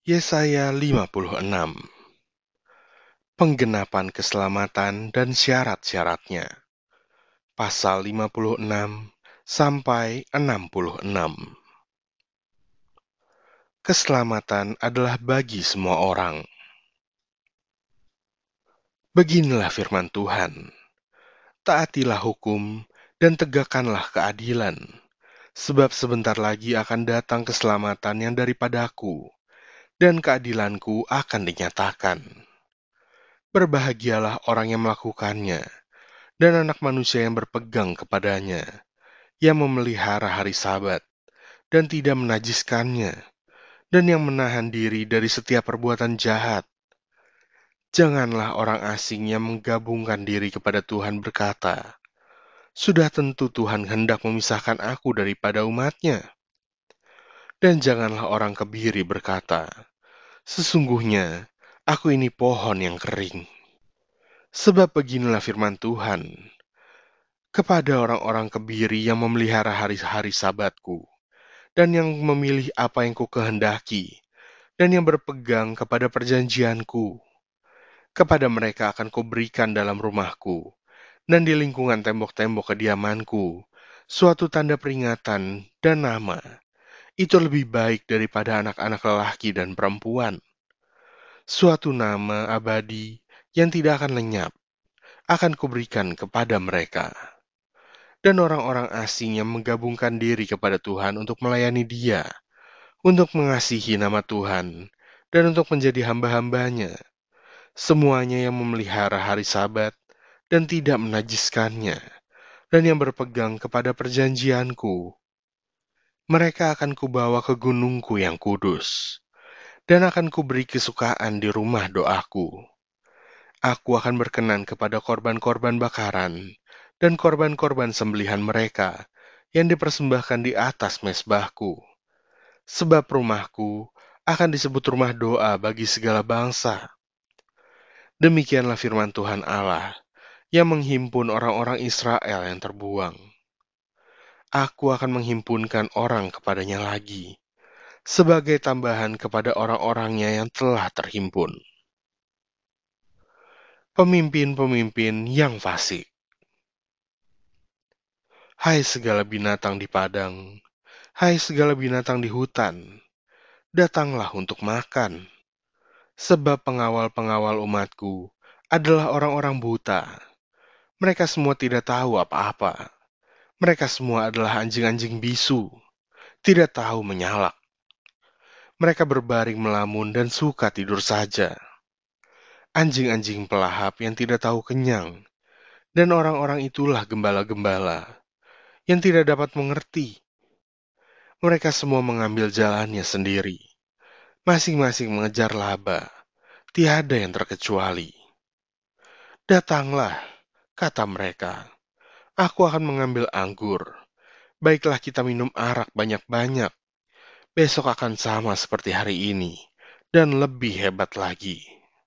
Yesaya 56 Penggenapan keselamatan dan syarat-syaratnya Pasal 56 sampai 66 Keselamatan adalah bagi semua orang. Beginilah firman Tuhan. Taatilah hukum dan tegakkanlah keadilan, sebab sebentar lagi akan datang keselamatan yang daripadaku dan keadilanku akan dinyatakan. Berbahagialah orang yang melakukannya, dan anak manusia yang berpegang kepadanya, yang memelihara hari sabat, dan tidak menajiskannya, dan yang menahan diri dari setiap perbuatan jahat. Janganlah orang asing yang menggabungkan diri kepada Tuhan berkata, Sudah tentu Tuhan hendak memisahkan aku daripada umatnya. Dan janganlah orang kebiri berkata, Sesungguhnya, aku ini pohon yang kering. Sebab beginilah firman Tuhan, kepada orang-orang kebiri yang memelihara hari-hari sabatku, dan yang memilih apa yang ku kehendaki, dan yang berpegang kepada perjanjianku. Kepada mereka akan kuberikan dalam rumahku, dan di lingkungan tembok-tembok kediamanku, suatu tanda peringatan dan nama, itu lebih baik daripada anak-anak lelaki dan perempuan. Suatu nama abadi yang tidak akan lenyap akan kuberikan kepada mereka. Dan orang-orang asing yang menggabungkan diri kepada Tuhan untuk melayani dia, untuk mengasihi nama Tuhan, dan untuk menjadi hamba-hambanya. Semuanya yang memelihara hari sabat dan tidak menajiskannya, dan yang berpegang kepada perjanjianku, mereka akan kubawa ke gunungku yang kudus, dan akan kuberi kesukaan di rumah doaku. Aku akan berkenan kepada korban-korban bakaran dan korban-korban sembelihan mereka yang dipersembahkan di atas mesbahku. Sebab rumahku akan disebut rumah doa bagi segala bangsa. Demikianlah firman Tuhan Allah yang menghimpun orang-orang Israel yang terbuang aku akan menghimpunkan orang kepadanya lagi, sebagai tambahan kepada orang-orangnya yang telah terhimpun. Pemimpin-pemimpin yang fasik. Hai segala binatang di padang, hai segala binatang di hutan, datanglah untuk makan. Sebab pengawal-pengawal umatku adalah orang-orang buta. Mereka semua tidak tahu apa-apa mereka semua adalah anjing-anjing bisu, tidak tahu menyalak. Mereka berbaring melamun dan suka tidur saja. Anjing-anjing pelahap yang tidak tahu kenyang, dan orang-orang itulah gembala-gembala yang tidak dapat mengerti. Mereka semua mengambil jalannya sendiri, masing-masing mengejar laba, tiada yang terkecuali. Datanglah, kata mereka Aku akan mengambil anggur. Baiklah kita minum arak banyak-banyak. Besok akan sama seperti hari ini, dan lebih hebat lagi.